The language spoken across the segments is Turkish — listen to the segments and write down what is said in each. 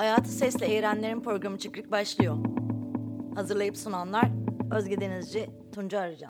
Hayatı Sesle Eğrenlerin programı Çıkrık başlıyor. Hazırlayıp sunanlar Özge Denizci, Tunca Arıcan.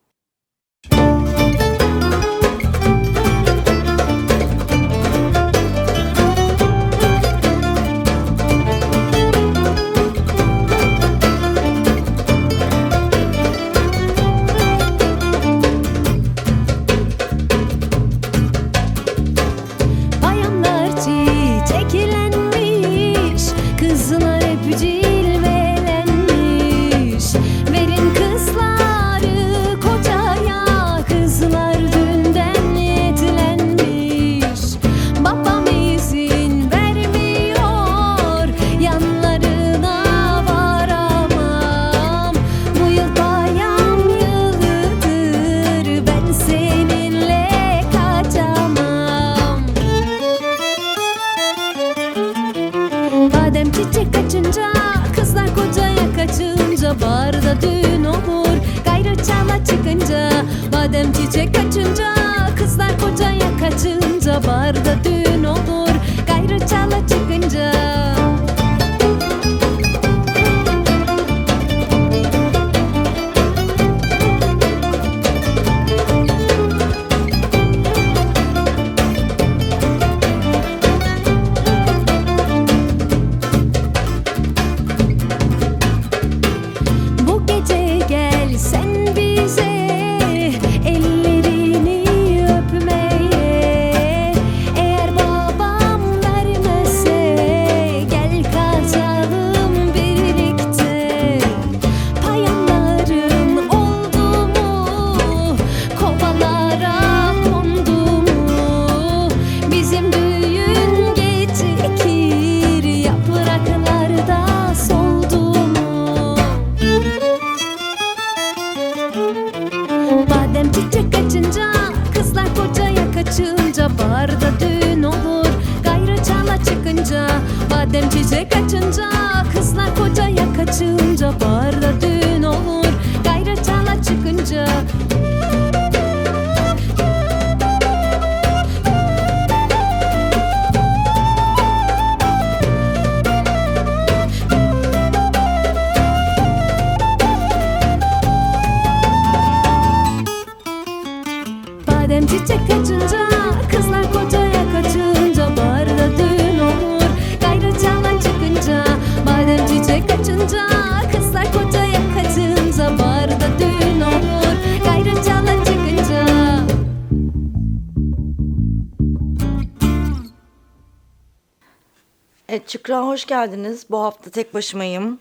Çıkra hoş geldiniz. Bu hafta tek başımayım.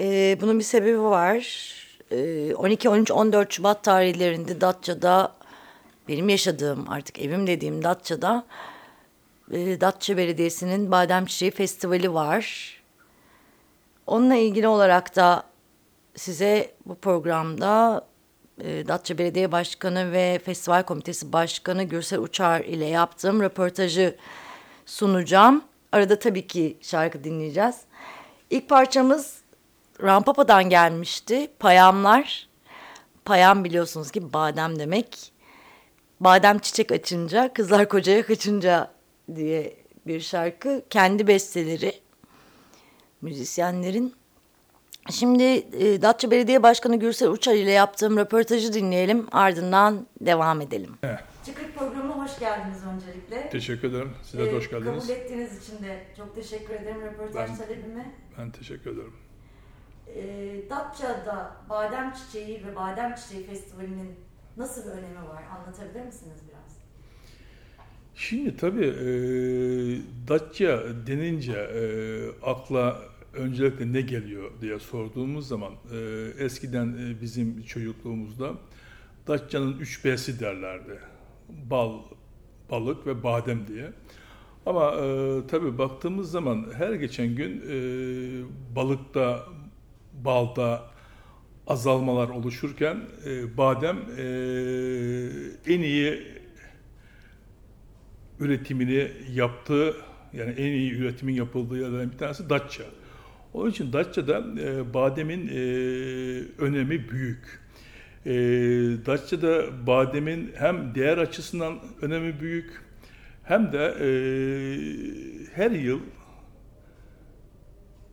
Ee, bunun bir sebebi var. Ee, 12, 13, 14 Şubat tarihlerinde Datça'da benim yaşadığım artık evim dediğim Datça'da e, Datça Belediyesi'nin Badem Çiçeği Festivali var. Onunla ilgili olarak da size bu programda e, Datça Belediye Başkanı ve Festival Komitesi Başkanı Gürsel Uçar ile yaptığım röportajı sunacağım. Arada tabii ki şarkı dinleyeceğiz. İlk parçamız Rampapa'dan gelmişti. Payamlar. Payam biliyorsunuz ki badem demek. Badem çiçek açınca, kızlar kocaya kaçınca diye bir şarkı. Kendi besteleri müzisyenlerin. Şimdi e, Datça Belediye Başkanı Gürsel Uçar ile yaptığım röportajı dinleyelim. Ardından devam edelim. Evet. Hoş geldiniz öncelikle. Teşekkür ederim. Size de hoş geldiniz. Kabul ettiğiniz için de çok teşekkür ederim röportaj ben, talebime. Ben teşekkür ederim. E, Datça'da Badem Çiçeği ve Badem Çiçeği Festivali'nin nasıl bir önemi var? Anlatabilir misiniz biraz? Şimdi tabii e, Datça denince e, akla öncelikle ne geliyor diye sorduğumuz zaman e, eskiden e, bizim çocukluğumuzda Datça'nın üç B'si derlerdi. Bal, balık ve badem diye. Ama e, tabii baktığımız zaman her geçen gün e, balıkta, balda azalmalar oluşurken e, badem e, en iyi üretimini yaptığı yani en iyi üretimin yapıldığı yerlerden bir tanesi Datça. Onun için Datça'da e, bademin e, önemi büyük. E, Datça'da bademin hem değer açısından önemi büyük hem de e, her yıl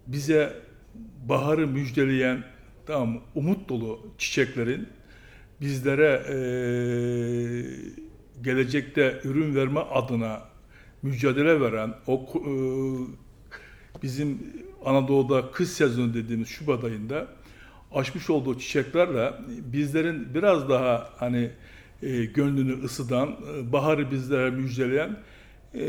bize baharı müjdeleyen tamam umut dolu çiçeklerin bizlere e, gelecekte ürün verme adına mücadele veren o e, bizim Anadolu'da kış sezonu dediğimiz Şubat ayında açmış olduğu çiçeklerle bizlerin biraz daha hani e, gönlünü ısıdan, e, baharı bizlere müjdeleyen e,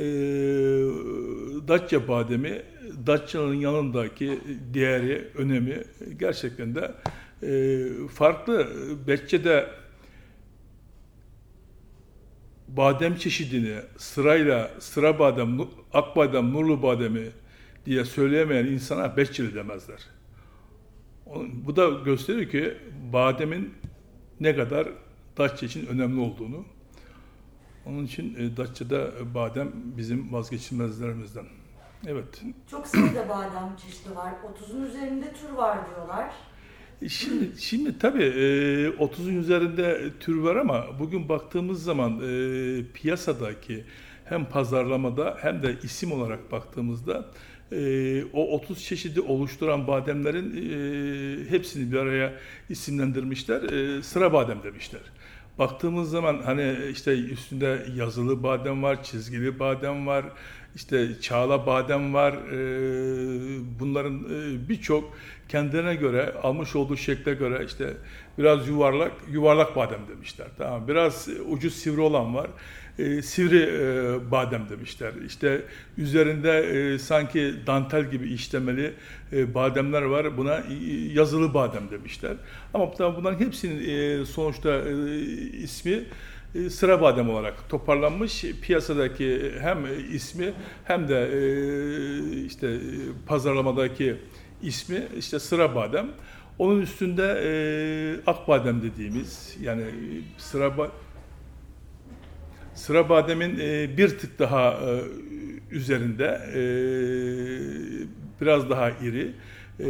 Datça bademi, Datça'nın yanındaki değeri, önemi gerçekten de e, farklı. Betçe'de badem çeşidini sırayla sıra badem, ak badem, nurlu bademi diye söyleyemeyen insana Betçeli demezler. Bu da gösteriyor ki bademin ne kadar Datça için önemli olduğunu. Onun için e, Datça'da badem bizim vazgeçilmezlerimizden. Evet. Çok sayıda badem çeşidi var. 30'un üzerinde tür var diyorlar. E, şimdi, şimdi tabii 30'un üzerinde tür var ama bugün baktığımız zaman e, piyasadaki hem pazarlamada hem de isim olarak baktığımızda e, o 30 çeşidi oluşturan bademlerin e, hepsini bir araya isimlendirmişler. E, sıra badem demişler. Baktığımız zaman hani işte üstünde yazılı badem var, çizgili badem var, işte çağla badem var. E, bunların e, birçok kendine göre almış olduğu şekle göre işte biraz yuvarlak yuvarlak badem demişler. Tamam biraz ucu sivri olan var e, sivri e, badem demişler. İşte üzerinde e, sanki dantel gibi işlemeli e, bademler var. Buna e, yazılı badem demişler. Ama tabii bunların hepsinin e, sonuçta e, ismi e, sıra badem olarak toparlanmış. Piyasadaki hem ismi hem de e, işte pazarlamadaki ismi işte sıra badem. Onun üstünde e, ak badem dediğimiz yani sıra badem Sıra bademin e, bir tık daha e, üzerinde, e, biraz daha iri e,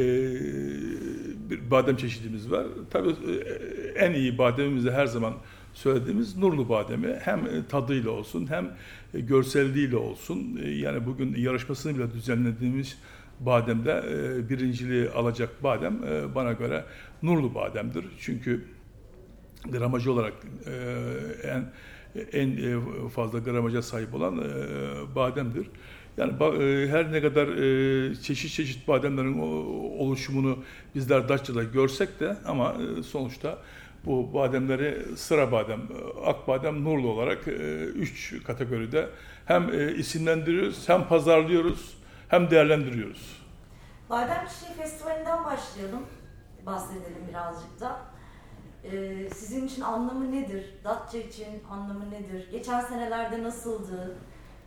bir badem çeşidimiz var. Tabii e, en iyi bademimizi her zaman söylediğimiz nurlu bademi hem tadıyla olsun hem görselliğiyle olsun. E, yani bugün yarışmasını bile düzenlediğimiz bademde e, birinciliği alacak badem e, bana göre nurlu bademdir. Çünkü gramajı olarak e, en en e, fazla gramaja sahip olan e, bademdir. Yani e, her ne kadar çeşit çeşit bademlerin oluşumunu bizler Datça'da görsek de ama sonuçta bu bademleri sıra badem, ak badem, nurlu olarak üç kategoride hem isimlendiriyoruz, hem pazarlıyoruz, hem değerlendiriyoruz. Badem Çiçeği Festivali'nden başlayalım, bahsedelim birazcık da. Ee, sizin için anlamı nedir? Datça için anlamı nedir? Geçen senelerde nasıldı?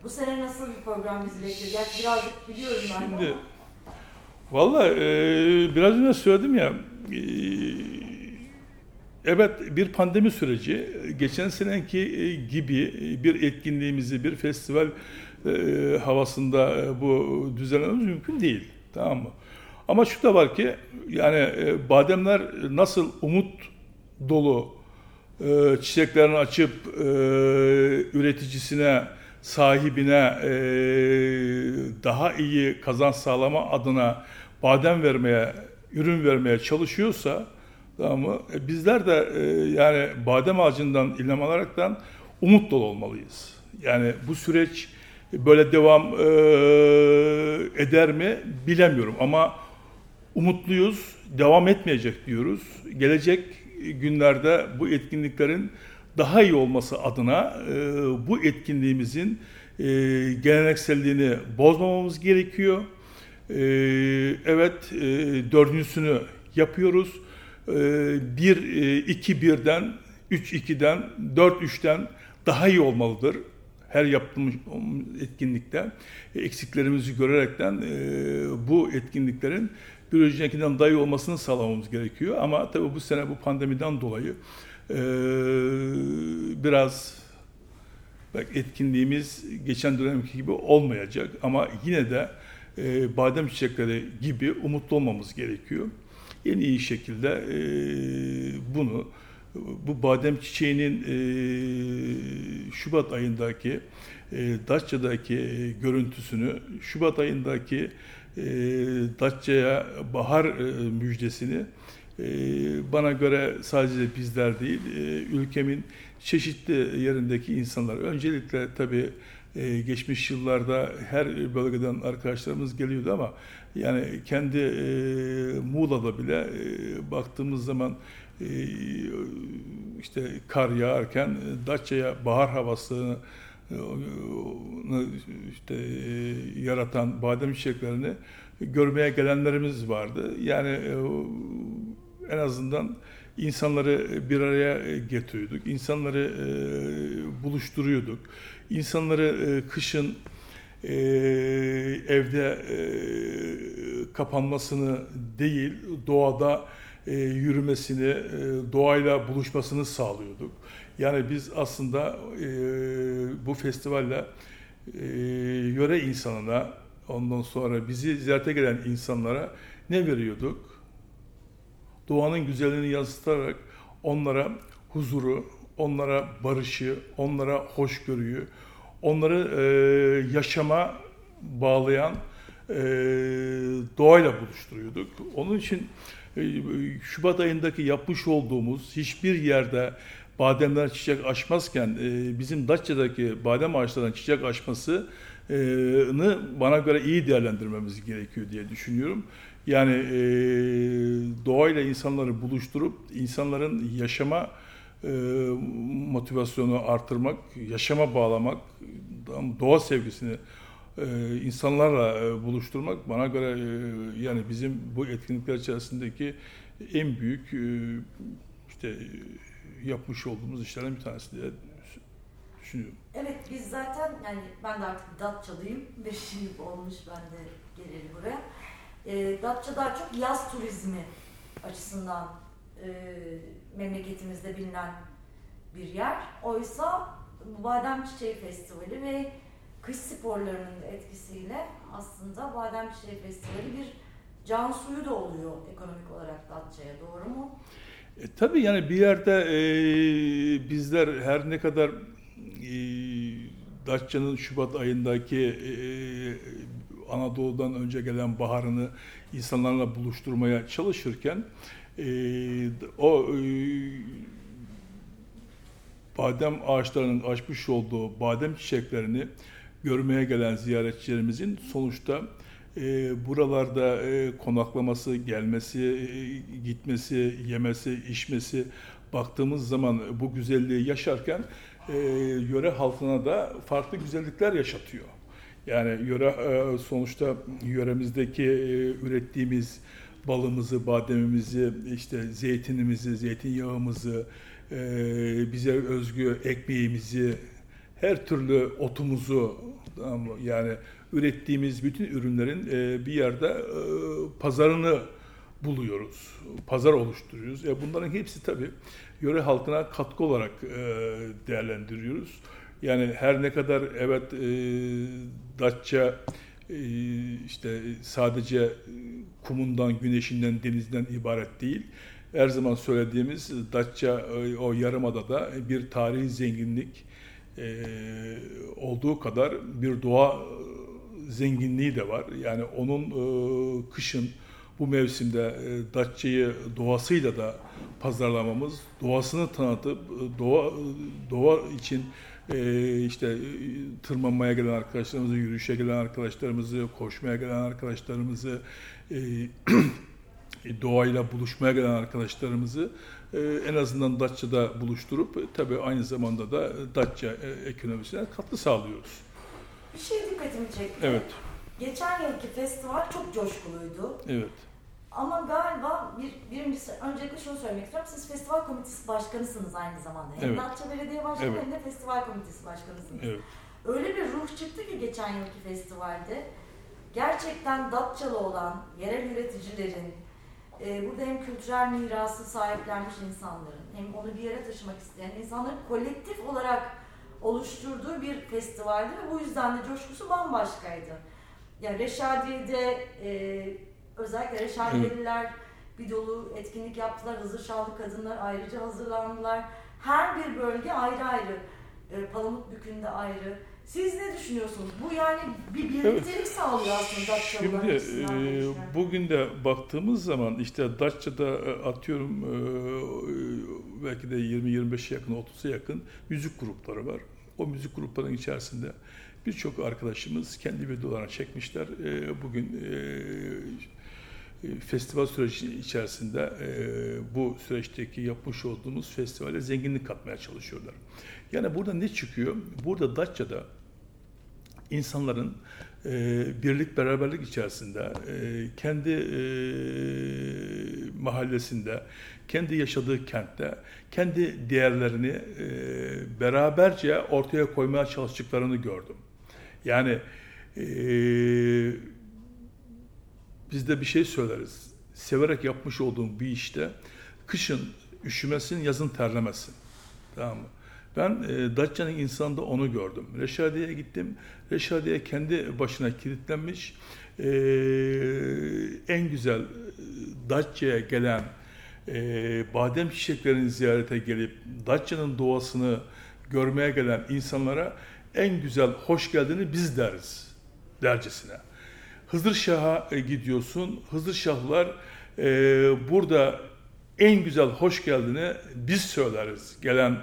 Bu sene nasıl bir program bizi bekliyor? Gerçi birazcık biliyorum ben Şimdi, ama. Valla e, biraz önce söyledim ya, e, evet bir pandemi süreci, geçen seneki e, gibi bir etkinliğimizi, bir festival e, havasında e, bu düzenlememiz mümkün değil. Tamam mı? Ama şu da var ki, yani e, bademler nasıl umut dolu e, çiçeklerini açıp e, üreticisine, sahibine e, daha iyi kazanç sağlama adına badem vermeye, ürün vermeye çalışıyorsa tamam mı? E, bizler de e, yani badem ağacından ilham alaraktan umut dolu olmalıyız. Yani bu süreç böyle devam e, eder mi bilemiyorum ama umutluyuz, devam etmeyecek diyoruz. Gelecek günlerde bu etkinliklerin daha iyi olması adına e, bu etkinliğimizin e, gelenekselliğini bozmamamız gerekiyor. E, evet e, dördüncüsünü yapıyoruz. E, bir, e, iki birden, üç ikiden, dört üçten daha iyi olmalıdır her yaptığımız etkinlikte eksiklerimizi görerekten e, bu etkinliklerin öncekinden daha iyi olmasını sağlamamız gerekiyor. Ama tabii bu sene bu pandemiden dolayı e, biraz belki etkinliğimiz geçen dönemki gibi olmayacak. Ama yine de e, badem çiçekleri gibi umutlu olmamız gerekiyor. En iyi şekilde e, bunu bu badem çiçeğinin e, Şubat ayındaki e, Datça'daki görüntüsünü Şubat ayındaki e, Datça'ya bahar e, müjdesini e, bana göre sadece bizler değil, e, ülkemin çeşitli yerindeki insanlar. Öncelikle tabii e, geçmiş yıllarda her bölgeden arkadaşlarımız geliyordu ama yani kendi e, Muğla'da bile baktığımız zaman işte kar yağarken Datça'ya bahar havasını işte e, yaratan badem çiçeklerini görmeye gelenlerimiz vardı. Yani e, en azından insanları bir araya getiriyorduk, insanları buluşturuyorduk, insanları kışın evde kapanmasını değil, doğada yürümesini, doğayla buluşmasını sağlıyorduk. Yani biz aslında bu festivalle yöre insanına, ondan sonra bizi ziyarete gelen insanlara ne veriyorduk? doğanın güzelliğini yansıtarak onlara huzuru, onlara barışı, onlara hoşgörüyü, onları e, yaşama bağlayan e, doğayla buluşturuyorduk. Onun için e, Şubat ayındaki yapmış olduğumuz hiçbir yerde bademler çiçek açmazken e, bizim Datça'daki badem ağaçlarının çiçek açmasını bana göre iyi değerlendirmemiz gerekiyor diye düşünüyorum. Yani e, doğayla insanları buluşturup insanların yaşama e, motivasyonu artırmak, yaşama bağlamak, doğa sevgisini e, insanlarla e, buluşturmak bana göre e, yani bizim bu etkinlikler içerisindeki en büyük e, işte yapmış olduğumuz işlerden bir tanesi diye düşünüyorum. Evet biz zaten yani ben de artık Datçalıyım. Beş yıl olmuş ben de geleli buraya. E, Datça daha çok yaz turizmi açısından e, memleketimizde bilinen bir yer. Oysa Badem Çiçeği Festivali ve kış sporlarının etkisiyle aslında Badem Çiçeği Festivali bir can suyu da oluyor ekonomik olarak Datça'ya doğru mu? E, tabii yani bir yerde e, bizler her ne kadar e, Datça'nın Şubat ayındaki e, Anadolu'dan önce gelen baharını insanlarla buluşturmaya çalışırken e, o e, badem ağaçlarının açmış olduğu badem çiçeklerini görmeye gelen ziyaretçilerimizin sonuçta e, buralarda e, konaklaması, gelmesi, e, gitmesi, yemesi, içmesi baktığımız zaman bu güzelliği yaşarken e, yöre halkına da farklı güzellikler yaşatıyor. Yani yöre e, sonuçta yöremizdeki e, ürettiğimiz balımızı, bademimizi, işte zeytinimizi, zeytinyağımızı, e, bize özgü ekmeğimizi, her türlü otumuzu yani ürettiğimiz bütün ürünlerin bir yerde pazarını buluyoruz. Pazar oluşturuyoruz. Bunların hepsi tabii yöre halkına katkı olarak değerlendiriyoruz. Yani her ne kadar evet e, Datça e, işte sadece kumundan, güneşinden, denizden ibaret değil. Her zaman söylediğimiz Datça e, o yarımadada bir tarihi zenginlik e, olduğu kadar bir doğa zenginliği de var. Yani onun e, kışın bu mevsimde e, Datça'yı doğasıyla da pazarlamamız, doğasını tanıtıp e, doğa doğa için e, işte tırmanmaya gelen arkadaşlarımızı, yürüyüşe gelen arkadaşlarımızı, koşmaya gelen arkadaşlarımızı, doğayla buluşmaya gelen arkadaşlarımızı en azından Datça'da buluşturup tabii aynı zamanda da Datça ekonomisine katkı sağlıyoruz. Bir şey dikkatimi çekti. Evet. Geçen yılki festival çok coşkuluydu. Evet. Ama galiba bir, birincisi öncelikle şunu söylemek istiyorum. Siz festival komitesi başkanısınız aynı zamanda. Hem evet. Datça Belediye Başkanı evet. hem de festival komitesi başkanısınız. Evet. Öyle bir ruh çıktı ki geçen yılki festivalde. Gerçekten Datçalı olan yerel üreticilerin, e, burada hem kültürel mirası sahiplenmiş insanların, hem onu bir yere taşımak isteyen insanların kolektif olarak oluşturduğu bir festivaldi ve bu yüzden de coşkusu bambaşkaydı. Yani Reşadiye'de e, Özellikle Reşadiyeliler bir dolu etkinlik yaptılar. Hazır Şallı kadınlar ayrıca hazırlandılar. Her bir bölge ayrı ayrı. E, Palamutbükü'nde ayrı, Siz ne düşünüyorsunuz? Bu yani bir birliktelik sağlıyor aslında Datçalılar Şimdi e, bugün de baktığımız zaman işte Datça'da e, atıyorum e, belki de 20-25'e yakın 30'a yakın müzik grupları var. O müzik gruplarının içerisinde birçok arkadaşımız kendi videolarını çekmişler. E, bugün e, festival süreci içerisinde e, bu süreçteki yapmış olduğumuz festivale zenginlik katmaya çalışıyorlar. Yani burada ne çıkıyor? Burada Datça'da insanların e, birlik beraberlik içerisinde e, kendi e, mahallesinde, kendi yaşadığı kentte, kendi değerlerini e, beraberce ortaya koymaya çalıştıklarını gördüm. Yani e, biz de bir şey söyleriz. Severek yapmış olduğum bir işte kışın üşümesin, yazın terlemesin. Tamam mı? Ben e, Datça'nın insanında onu gördüm. Reşadiye'ye gittim. Reşadiye kendi başına kilitlenmiş. E, en güzel e, Datça'ya gelen e, badem çiçeklerini ziyarete gelip Datça'nın doğasını görmeye gelen insanlara en güzel hoş geldini biz deriz dercesine. Hızırşah'a e, gidiyorsun. Hızırşahlılar e, burada en güzel hoş geldini biz söyleriz gelen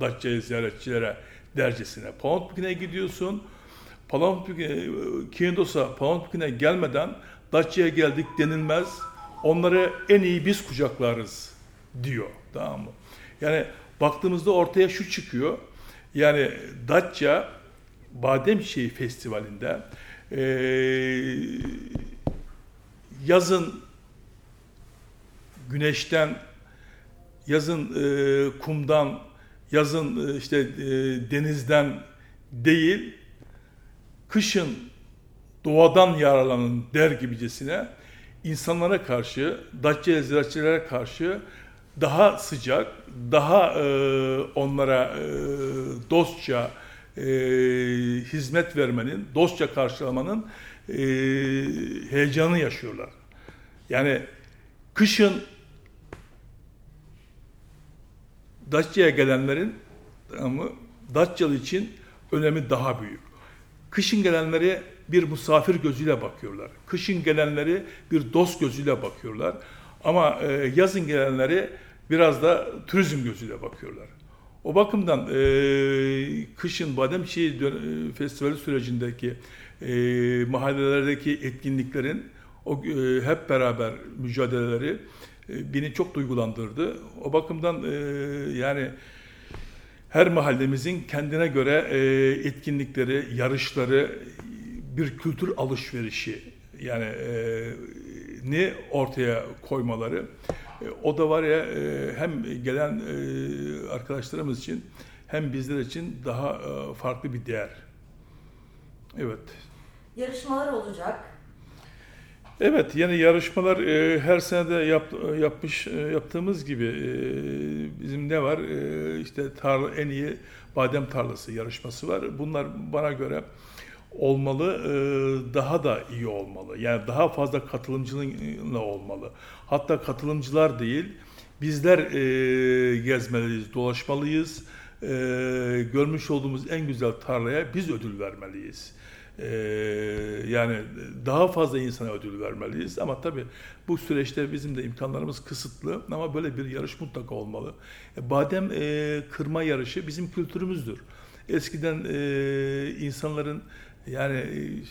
Datça'ya ziyaretçilere dercesine. Pamukkale'ye gidiyorsun. Pamukkale, Kindos'a Pamukkale'ye gelmeden Datça'ya geldik denilmez. Onları en iyi biz kucaklarız diyor. Tamam mı? Yani baktığımızda ortaya şu çıkıyor. Yani Datça Badem Çiçeği Festivali'nde e, yazın güneşten, yazın e, kumdan, yazın e, işte e, denizden değil, kışın doğadan yararlanın der gibicesine insanlara karşı, Datça ziyaretçilere karşı daha sıcak, daha e, onlara e, dostça e, hizmet vermenin, dostça karşılamanın e, heyecanı yaşıyorlar. Yani kışın Datça'ya gelenlerin ama Datçalı için önemi daha büyük. Kışın gelenleri bir misafir gözüyle bakıyorlar. Kışın gelenleri bir dost gözüyle bakıyorlar. Ama e, yazın gelenleri biraz da turizm gözüyle bakıyorlar. O bakımdan e, kışın Bademçi Festivali sürecindeki e, mahallelerdeki etkinliklerin o e, hep beraber mücadeleleri e, beni çok duygulandırdı. O bakımdan e, yani her mahallemizin kendine göre e, etkinlikleri, yarışları, bir kültür alışverişi yani e, ne ortaya koymaları. E, o da var ya e, hem gelen e, arkadaşlarımız için hem bizler için daha e, farklı bir değer. Evet. Yarışmalar olacak. Evet yani yarışmalar e, her sene de yap, yapmış e, yaptığımız gibi e, bizim ne var e, işte tarla, en iyi badem tarlası yarışması var. Bunlar bana göre olmalı e, daha da iyi olmalı. Yani daha fazla katılımcılıkla olmalı. Hatta katılımcılar değil bizler e, gezmeliyiz, dolaşmalıyız. E, görmüş olduğumuz en güzel tarlaya biz ödül vermeliyiz. Yani daha fazla insana ödül vermeliyiz ama tabii bu süreçte bizim de imkanlarımız kısıtlı ama böyle bir yarış mutlaka olmalı. Badem kırma yarışı bizim kültürümüzdür. Eskiden insanların yani e,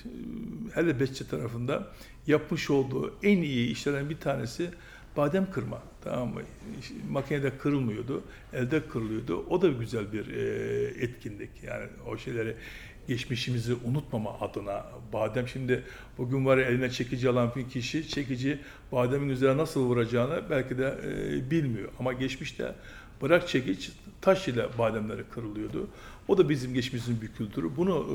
hele Betçe tarafında yapmış olduğu en iyi işlerden bir tanesi badem kırma. Tamam mı? Makinede kırılmıyordu, elde kırılıyordu. O da güzel bir e, etkinlik. Yani o şeyleri geçmişimizi unutmama adına badem şimdi bugün var ya eline çekici alan bir kişi çekici bademin üzerine nasıl vuracağını belki de e, bilmiyor ama geçmişte bırak çekiç taş ile bademleri kırılıyordu. O da bizim geçmişimizin bir kültürü. Bunu e,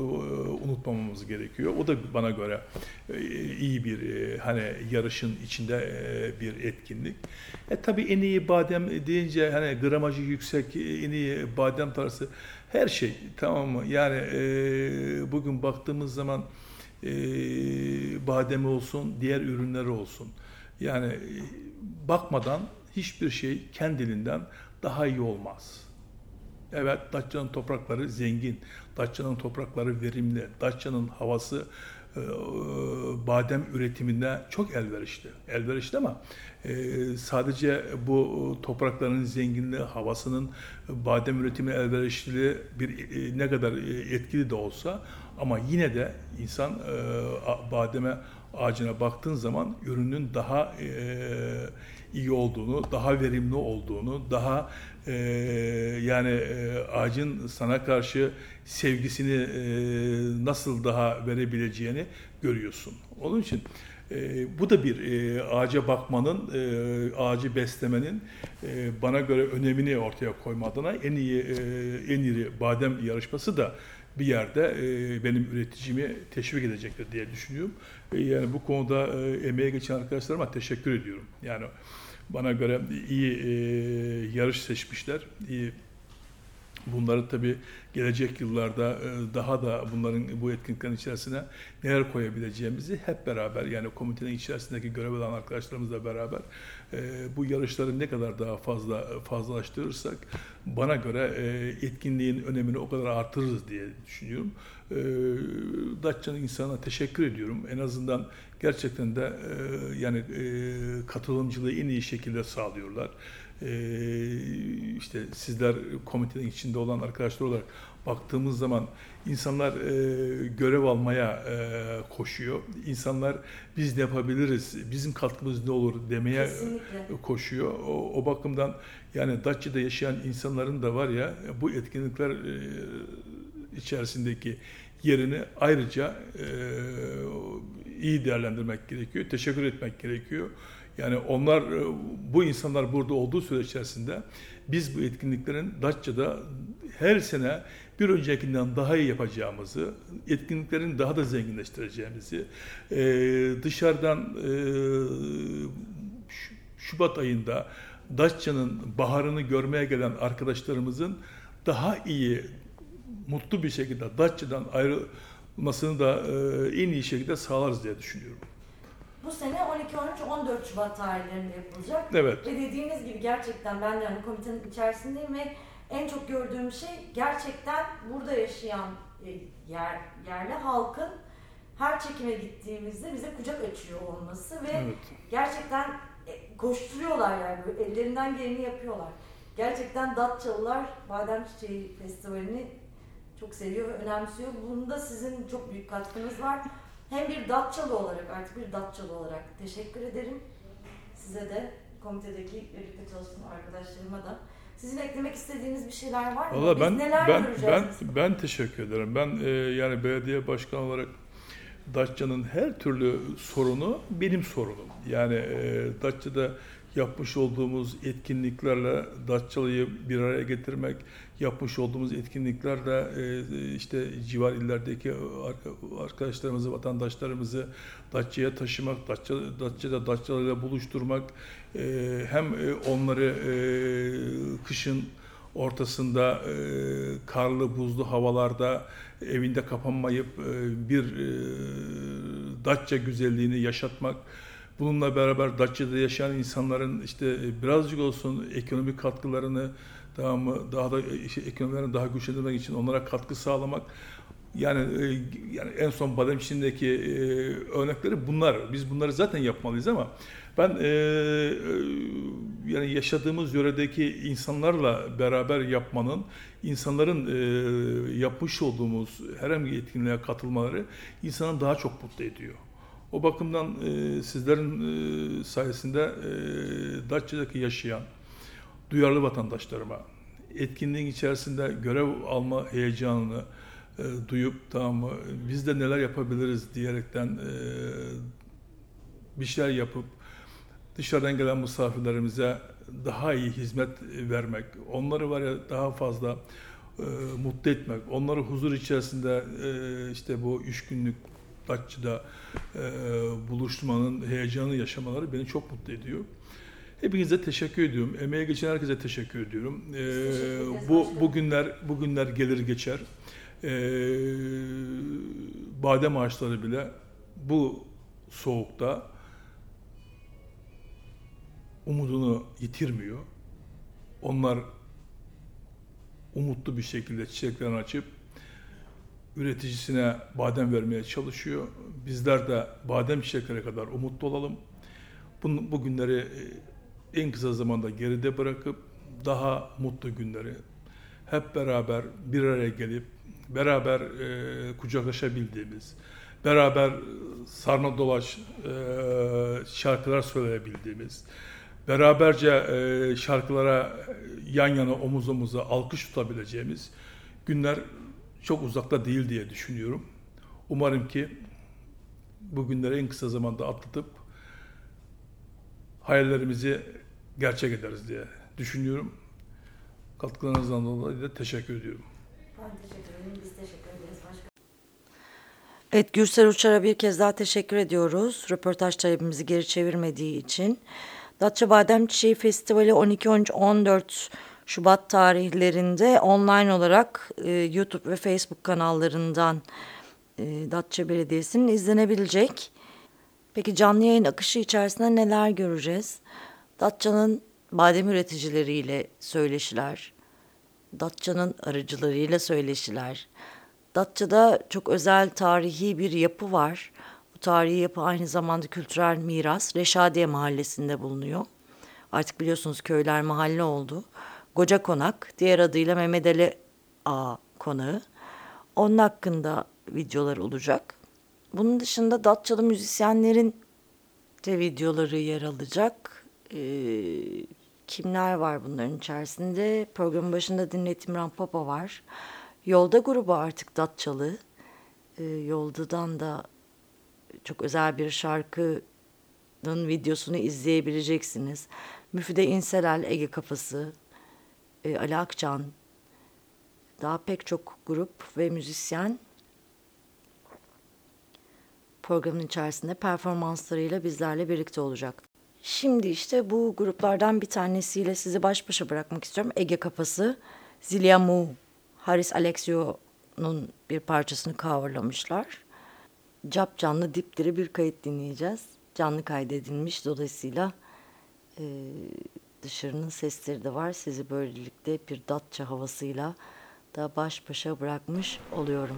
unutmamamız gerekiyor. O da bana göre e, iyi bir e, hani yarışın içinde e, bir etkinlik. E tabii en iyi badem deyince hani gramajı yüksek en iyi badem tarzı her şey tamam mı? Yani bugün baktığımız zaman e, bademi olsun, diğer ürünleri olsun. Yani bakmadan hiçbir şey kendiliğinden daha iyi olmaz. Evet, Datça'nın toprakları zengin, Datça'nın toprakları verimli, Datça'nın havası e, badem üretiminde çok elverişli. Elverişli ama e, sadece bu toprakların zenginliği, havasının badem üretimi elverişli bir e, ne kadar etkili de olsa ama yine de insan bademe ağacına baktığın zaman ürünün daha iyi olduğunu, daha verimli olduğunu, daha e, yani e, ağacın sana karşı sevgisini e, nasıl daha verebileceğini görüyorsun. Onun için e, bu da bir e, ağaca bakmanın, e, ağacı beslemenin e, bana göre önemini ortaya koyma adına en iyi e, en iri badem yarışması da bir yerde e, benim üreticimi teşvik edecektir diye düşünüyorum. E, yani bu konuda e, emeğe geçen arkadaşlarıma teşekkür ediyorum. Yani bana göre iyi e, yarış seçmişler. İyi Bunları tabii gelecek yıllarda e, daha da bunların bu etkinliklerin içerisine neler koyabileceğimizi hep beraber yani komitenin içerisindeki görev alan arkadaşlarımızla beraber e, bu yarışları ne kadar daha fazla fazlalaştırırsak bana göre e, etkinliğin önemini o kadar artırırız diye düşünüyorum. Datça'nın insana teşekkür ediyorum. En azından gerçekten de yani katılımcılığı en iyi şekilde sağlıyorlar e, işte sizler komitenin içinde olan arkadaşlar olarak baktığımız zaman insanlar e, görev almaya e, koşuyor. İnsanlar biz ne yapabiliriz, bizim katkımız ne olur demeye Kesinlikle. koşuyor. O, o bakımdan yani Datça'da yaşayan insanların da var ya bu etkinlikler e, içerisindeki yerini ayrıca e, iyi değerlendirmek gerekiyor, teşekkür etmek gerekiyor. Yani onlar, bu insanlar burada olduğu süre içerisinde biz bu etkinliklerin Datça'da her sene bir öncekinden daha iyi yapacağımızı, etkinliklerin daha da zenginleştireceğimizi, dışarıdan Şubat ayında Datça'nın baharını görmeye gelen arkadaşlarımızın daha iyi, mutlu bir şekilde Datça'dan ayrılmasını da en iyi şekilde sağlarız diye düşünüyorum. Bu sene 12, 13, 14 Şubat tarihlerinde yapılacak. Evet. Ve dediğiniz gibi gerçekten ben de hani komitenin içerisindeyim ve en çok gördüğüm şey gerçekten burada yaşayan e, yer, yerli halkın her çekime gittiğimizde bize kucak açıyor olması ve evet. gerçekten e, koşturuyorlar yani ellerinden geleni yapıyorlar. Gerçekten Datçalılar Badem Çiçeği Festivali'ni çok seviyor ve önemsiyor. Bunda sizin çok büyük katkınız var. Hem bir Datçalı olarak artık bir Datçalı olarak teşekkür ederim. Size de komitedeki birlikte çalıştığım arkadaşlarıma da. Sizin eklemek istediğiniz bir şeyler var mı? Valla ben ben ben ben teşekkür ederim. Ben e, yani belediye başkanı olarak Datça'nın her türlü sorunu benim sorunum. Yani e, Datça'da yapmış olduğumuz etkinliklerle Datçalı'yı bir araya getirmek, yapmış olduğumuz etkinliklerle e, işte civar illerdeki arkadaşlarımızı, vatandaşlarımızı Datça'ya taşımak, Datça, Datça'da Datçalı'yla buluşturmak, e, hem e, onları kışın ortasında karlı buzlu havalarda evinde kapanmayıp bir Datça güzelliğini yaşatmak, Bununla beraber Datça'da yaşayan insanların işte e, birazcık olsun ekonomik katkılarını daha mı daha da işte ekonomilerini daha güçlendirmek için onlara katkı sağlamak yani e, yani en son Bademçin'deki e, örnekleri bunlar. Biz bunları zaten yapmalıyız ama ben e, yani yaşadığımız yöredeki insanlarla beraber yapmanın, insanların e, yapmış olduğumuz herhangi etkinliğe katılmaları insanı daha çok mutlu ediyor. O bakımdan e, sizlerin e, sayesinde e, Datça'daki yaşayan duyarlı vatandaşlarıma etkinliğin içerisinde görev alma heyecanını e, duyup tamam mı biz de neler yapabiliriz? diyerekten e, bir şeyler yapıp dışarıdan gelen misafirlerimize daha iyi hizmet vermek, onları var ya daha fazla e, mutlu etmek, onları huzur içerisinde e, işte bu üç günlük Datça'da e, buluşmanın heyecanı yaşamaları beni çok mutlu ediyor. Hepinize teşekkür ediyorum. Emeğe geçen herkese teşekkür ediyorum. Ee, bu bugünler bugünler gelir geçer. Ee, badem ağaçları bile bu soğukta umudunu yitirmiyor. Onlar umutlu bir şekilde çiçeklerini açıp üreticisine badem vermeye çalışıyor. Bizler de badem çiçekleri kadar umutlu olalım. Bu, bu günleri e, en kısa zamanda geride bırakıp daha mutlu günleri hep beraber bir araya gelip beraber e, kucaklaşabildiğimiz, beraber sarma dolaş e, şarkılar söyleyebildiğimiz, beraberce e, şarkılara yan yana omuz omuza alkış tutabileceğimiz günler çok uzakta değil diye düşünüyorum. Umarım ki bu günleri en kısa zamanda atlatıp hayallerimizi gerçek ederiz diye düşünüyorum. Katkılarınızdan dolayı da teşekkür ediyorum. Ben teşekkür ederim. Biz teşekkür ederiz başkanım. Evet Gürsel Uçar'a bir kez daha teşekkür ediyoruz. Röportaj talebimizi geri çevirmediği için. Datça Badem Çiçeği Festivali 12, 13, 14 Şubat tarihlerinde online olarak e, YouTube ve Facebook kanallarından e, Datça Belediyesi'nin izlenebilecek. Peki canlı yayın akışı içerisinde neler göreceğiz? Datça'nın badem üreticileriyle söyleşiler, Datça'nın arıcılarıyla söyleşiler. Datça'da çok özel tarihi bir yapı var. Bu tarihi yapı aynı zamanda kültürel miras. Reşadiye Mahallesi'nde bulunuyor. Artık biliyorsunuz köyler mahalle oldu. Goca Konak, diğer adıyla Mehmet Ali A konağı. Onun hakkında videolar olacak. Bunun dışında Datçalı müzisyenlerin de videoları yer alacak. Ee, kimler var bunların içerisinde? Programın başında dinlettiğim Rampapa var. Yolda grubu artık Datçalı. Ee, Yolda'dan da çok özel bir şarkının videosunu izleyebileceksiniz. Müfide İnselal, Ege Kafası, e, Ali Akcan, daha pek çok grup ve müzisyen programın içerisinde performanslarıyla bizlerle birlikte olacak. Şimdi işte bu gruplardan bir tanesiyle sizi baş başa bırakmak istiyorum. Ege Kafası, Zilya Mu, Haris Alexio'nun bir parçasını coverlamışlar. Cap canlı dipdiri bir kayıt dinleyeceğiz. Canlı kaydedilmiş dolayısıyla e, dışarının sesleri de var. Sizi böylelikle bir datça havasıyla da baş başa bırakmış oluyorum.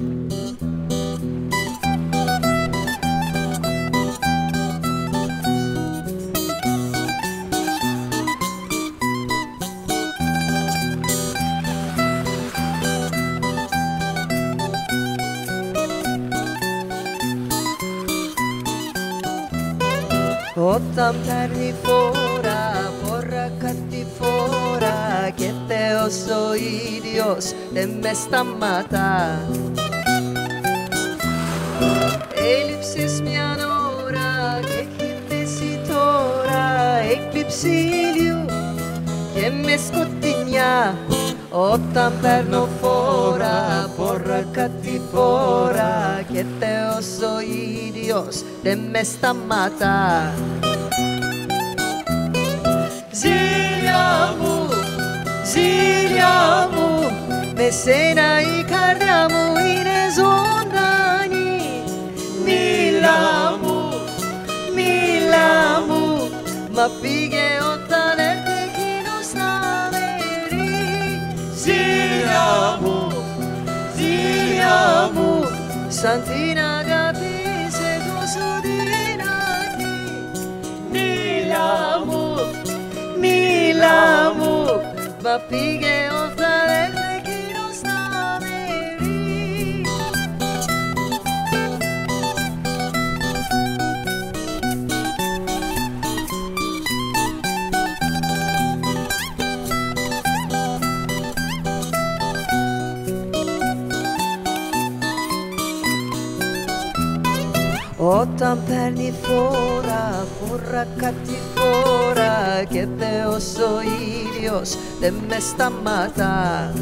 Müzik ίδιος δεν μες σταματά Έλειψες μια ώρα και έχει πέσει τώρα. Έκλειψη ήλιου και με σκοτεινιά. Όταν παίρνω φόρα, φορά κάτι φορά Και Θεός ο ίδιος δεν μες σταματά Ζήλια μου, ζήλια μου Με σένα η καρδιά μου είναι ζωντανή. Μίλα μου, μίλα μου. Μα φύγε όταν έρθει εκείνος να με βρει. Ζήλια μου, ζήλια μου. Σαν την αγάπη σε τόσο δυνατή. Μίλα μου, μίλα μου. Μα πήγε όταν Όταν παίρνει φόρα, φορά κάτι φορά Και Θεός ο ίδιος δεν με σταματά.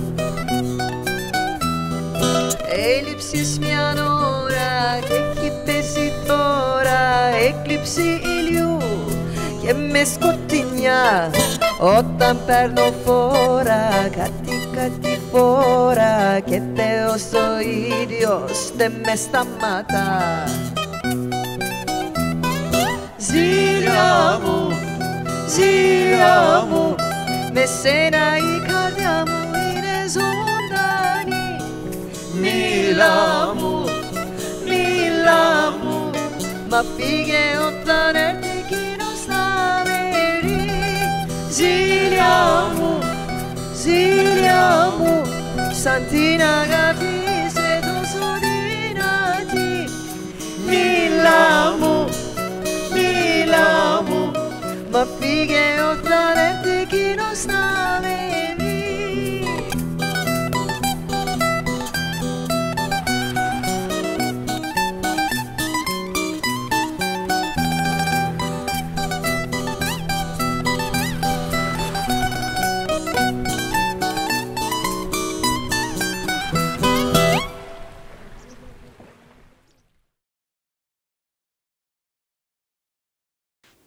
Έλειψες μια ώρα και έχει πέσει τώρα Έκλειψη ηλιού και με σκοτεινιά. Όταν παίρνω φόρα κάτι κάτι φορά Και Θεός ο ίδιος δεν με σταματά Ζήλια μου, ζήλια μου Με σένα η καρδιά μου είναι ζωντανή Μίλα μου, μίλα μου Μα πήγε όταν έρθει εκείνος να με βρει Ζήλια μου, ζήλια μου Σαν την αγάπη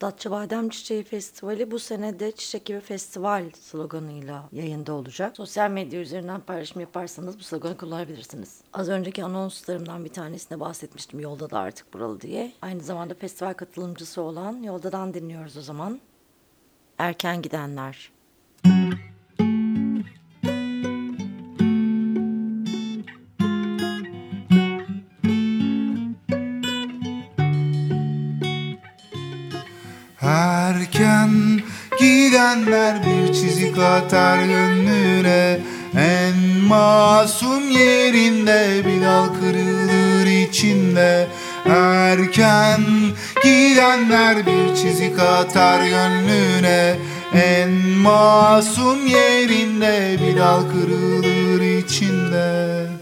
Datça Badem Çiçeği Festivali bu sene de Çiçek gibi festival sloganıyla yayında olacak. Sosyal medya üzerinden paylaşım yaparsanız bu sloganı kullanabilirsiniz. Az önceki anonslarımdan bir tanesinde bahsetmiştim yolda da artık buralı diye. Aynı zamanda festival katılımcısı olan Yoldadan dinliyoruz o zaman. Erken gidenler. Erken gidenler bir çizik atar gönlüne. En masum yerinde bir dal kırılır içinde. Erken gidenler bir çizik atar gönlüne. En masum yerinde bir dal kırılır içinde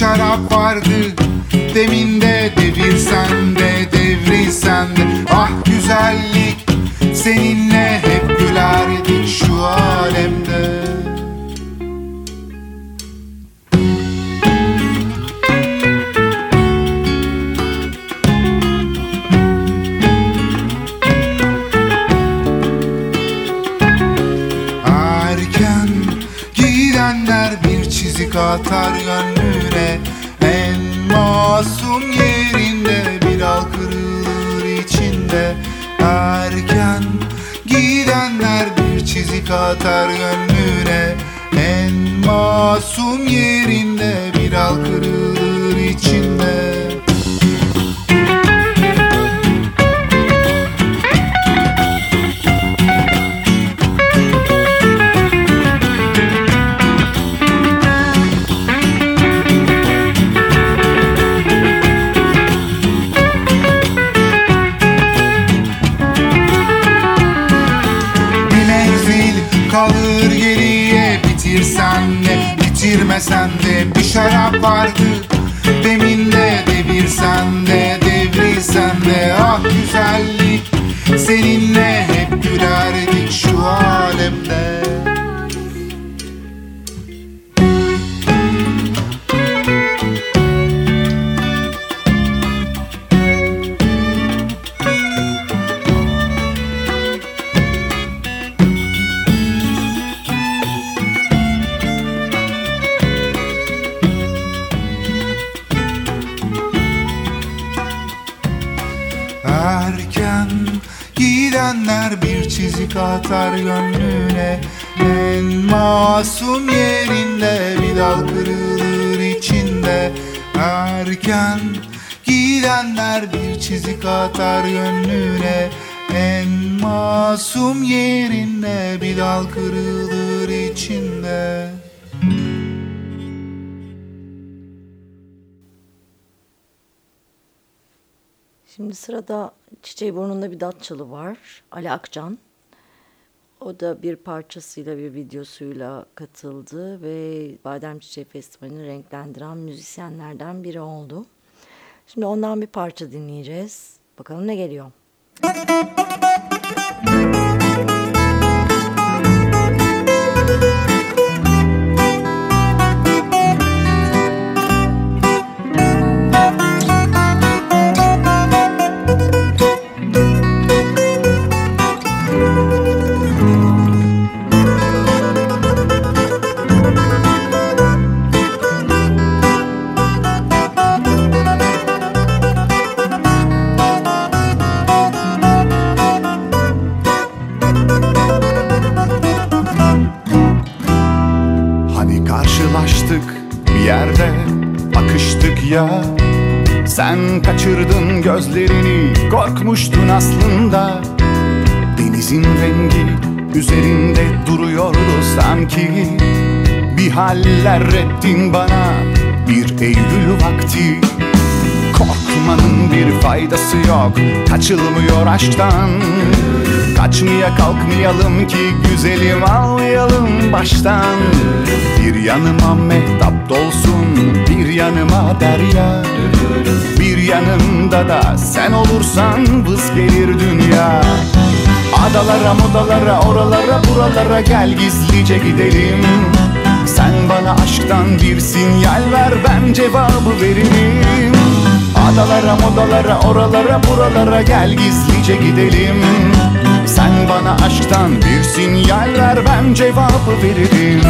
şarap vardı. Deminde devirsen de devrilsen de ah güzellik seninle hep gülerdik şu alemde. Erken gidenler bir çizik atar gönlüne. En masum yerinde bir al kırılır içinde. Erken gidenler bir çizik atar gönlüne. En masum yerinde bir al kırılır içinde şarap vardı. Devirsen de devrilsen de ah güzellik seninle Erken gidenler bir çizik atar gönlüne. En masum yerinde bir dal kırılır içinde. Erken gidenler bir çizik atar gönlüne. En masum yerinde bir dal kırılır içinde Şimdi sırada Çiçeği Burnunda bir Datçalı var. Ali Akcan. O da bir parçasıyla bir videosuyla katıldı ve Badem Çiçeği Festivali'ni renklendiren müzisyenlerden biri oldu. Şimdi ondan bir parça dinleyeceğiz. Bakalım ne geliyor. Ya. Sen kaçırdın gözlerini Korkmuştun aslında. Denizin rengi üzerinde duruyordu sanki. Bir haller ettin bana bir Eylül vakti. Korkmanın bir faydası yok Kaçılmıyor aşktan Kaçmaya kalkmayalım ki güzelim almayalım baştan. Bir yanıma mehtap dolsun bir yanıma derya. Bir yanımda da sen olursan vız gelir dünya. Adalara modalara oralara buralara gel gizlice gidelim. Sen bana aşktan bir sinyal ver ben cevabı veririm. Adalara modalara oralara buralara gel gizlice gidelim Sen bana aşktan bir sinyal ver ben cevabı veririm.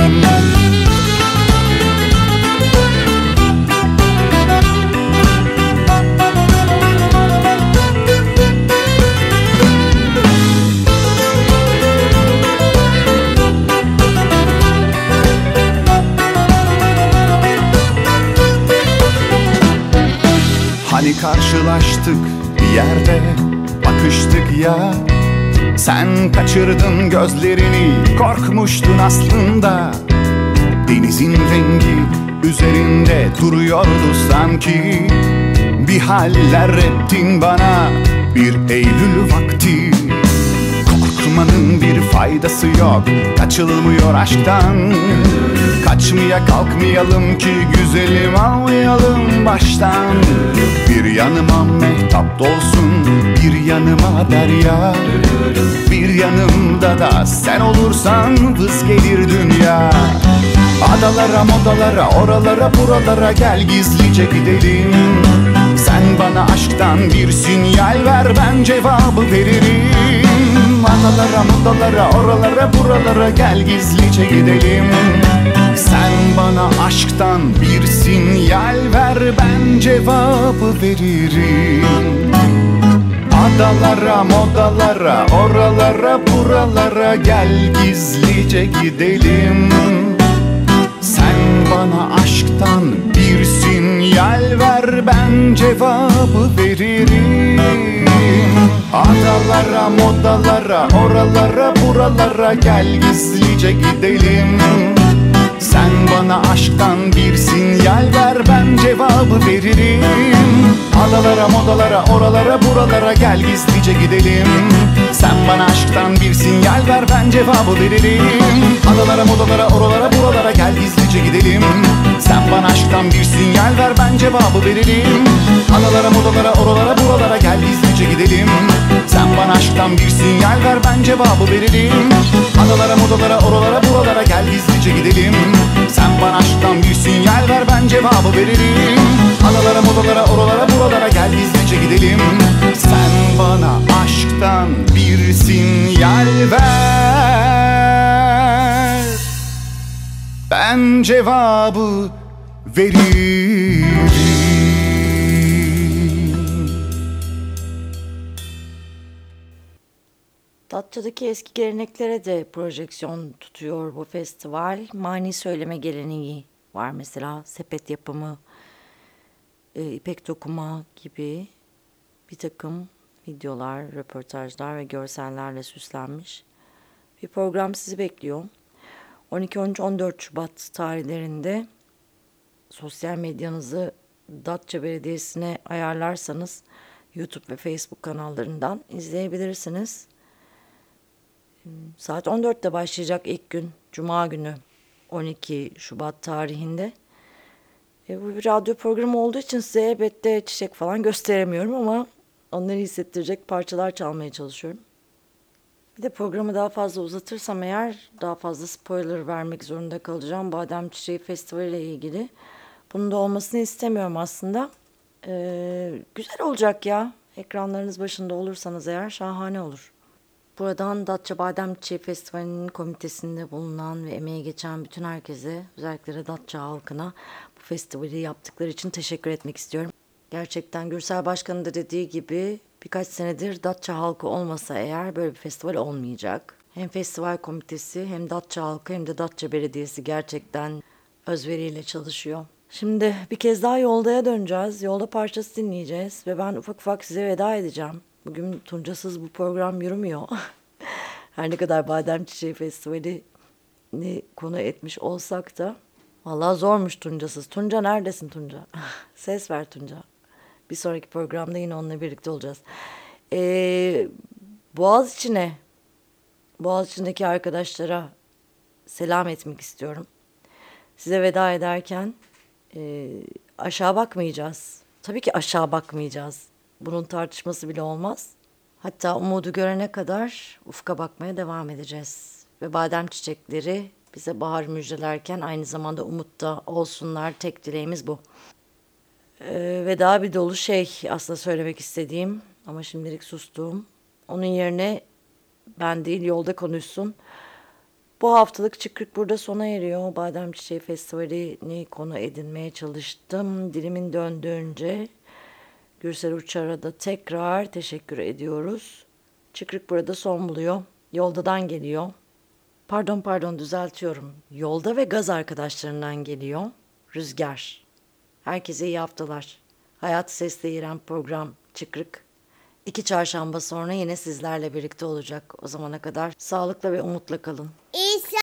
Hani karşılaştık bir yerde bakıştık ya Sen kaçırdın gözlerini korkmuştun aslında. Denizin rengi üzerinde duruyordu sanki. Bir haller ettin bana bir Eylül vakti Korkmanın bir faydası yok. Kaçılmıyor aşktan. Kaçmaya kalkmayalım ki Güzelim almayalım baştan. Bir yanıma mehtap dolsun Bir yanıma derya. Bir yanımda da sen olursan Vız gelir dünya. Adalara modalara oralara buralara gel gizlice gidelim. Sen bana aşktan bir sinyal ver ben cevabı veririm Adalara modalara oralara buralara gel gizlice gidelim. Sen bana aşktan bir sinyal ver ben cevabı veririm. Adalara modalara oralara buralara gel gizlice gidelim. Sen bana aşktan bir sinyal ver ben cevabı veririm Adalara modalara oralara buralara gel gizlice gidelim. Sen bana aşktan bir sinyal ver ben cevabı veririm. Adalara modalara oralara buralara gel gizlice gidelim. Sen bana aşktan bir sinyal ver ben cevabı veririm. Adalara modalara oralara buralara gel gizlice gidelim. Sen bana aşktan bir sinyal ver ben cevabı veririm Adalara modalara oralara buralara gel gizlice gidelim. Sen bana aşktan bir sinyal ver ben cevabı veririm Adalara modalara oralara buralara gel gizlice gidelim. Sen bana aşktan bir sinyal ver ben cevabı veririm Adalara modalara oralara buralara gel gizlice gidelim. Sen bana aşktan bir sinyal ver Ben cevabı veririm Datça'daki eski geleneklere de projeksiyon tutuyor bu festival. Mani söyleme geleneği var mesela sepet yapımı, e, ipek dokuma gibi bir takım videolar, röportajlar ve görsellerle süslenmiş bir program sizi bekliyor. 12, 13, 14 Şubat tarihlerinde sosyal medyanızı Datça Belediyesi'ne ayarlarsanız YouTube ve Facebook kanallarından izleyebilirsiniz. Saat 14'te başlayacak ilk gün Cuma günü 12 Şubat tarihinde. E, bu bir radyo programı olduğu için size elbette çiçek falan gösteremiyorum ama onları hissettirecek parçalar çalmaya çalışıyorum. Bir de programı daha fazla uzatırsam eğer daha fazla spoiler vermek zorunda kalacağım. Badem Çiçeği Festivali ile ilgili. Bunun da olmasını istemiyorum aslında. Ee, güzel olacak ya. Ekranlarınız başında olursanız eğer şahane olur. Buradan Datça Badem Çiçeği Festivali'nin komitesinde bulunan ve emeği geçen bütün herkese, özellikle de Datça halkına bu festivali yaptıkları için teşekkür etmek istiyorum. Gerçekten Gürsel Başkan'ın da dediği gibi birkaç senedir Datça halkı olmasa eğer böyle bir festival olmayacak. Hem festival komitesi hem Datça halkı hem de Datça Belediyesi gerçekten özveriyle çalışıyor. Şimdi bir kez daha yoldaya döneceğiz. Yolda parçası dinleyeceğiz ve ben ufak ufak size veda edeceğim. Bugün Tuncasız bu program yürümüyor. Her ne kadar Badem Çiçeği Festivali ni konu etmiş olsak da vallahi zormuş Tuncasız. Tunca neredesin Tunca? Ses ver Tunca. Bir sonraki programda yine onunla birlikte olacağız. Ee, Boğaz içine, Boğaz içindeki arkadaşlara selam etmek istiyorum. Size veda ederken e, aşağı bakmayacağız. Tabii ki aşağı bakmayacağız. Bunun tartışması bile olmaz. Hatta umudu görene kadar ufka bakmaya devam edeceğiz. Ve badem çiçekleri bize bahar müjdelerken aynı zamanda umutta olsunlar. Tek dileğimiz bu. Ee, ve daha bir dolu şey aslında söylemek istediğim ama şimdilik sustuğum. Onun yerine ben değil yolda konuşsun. Bu haftalık Çıkrık burada sona eriyor. Badem Çiçeği Festivali'ni konu edinmeye çalıştım. Dilimin döndüğünce Gürsel Uçar'a da tekrar teşekkür ediyoruz. Çıkrık burada son buluyor. Yoldadan geliyor. Pardon pardon düzeltiyorum. Yolda ve gaz arkadaşlarından geliyor. Rüzgar. Herkese iyi haftalar. Hayat Sesle İrem program Çıkrık. İki çarşamba sonra yine sizlerle birlikte olacak. O zamana kadar sağlıkla ve umutla kalın. İsa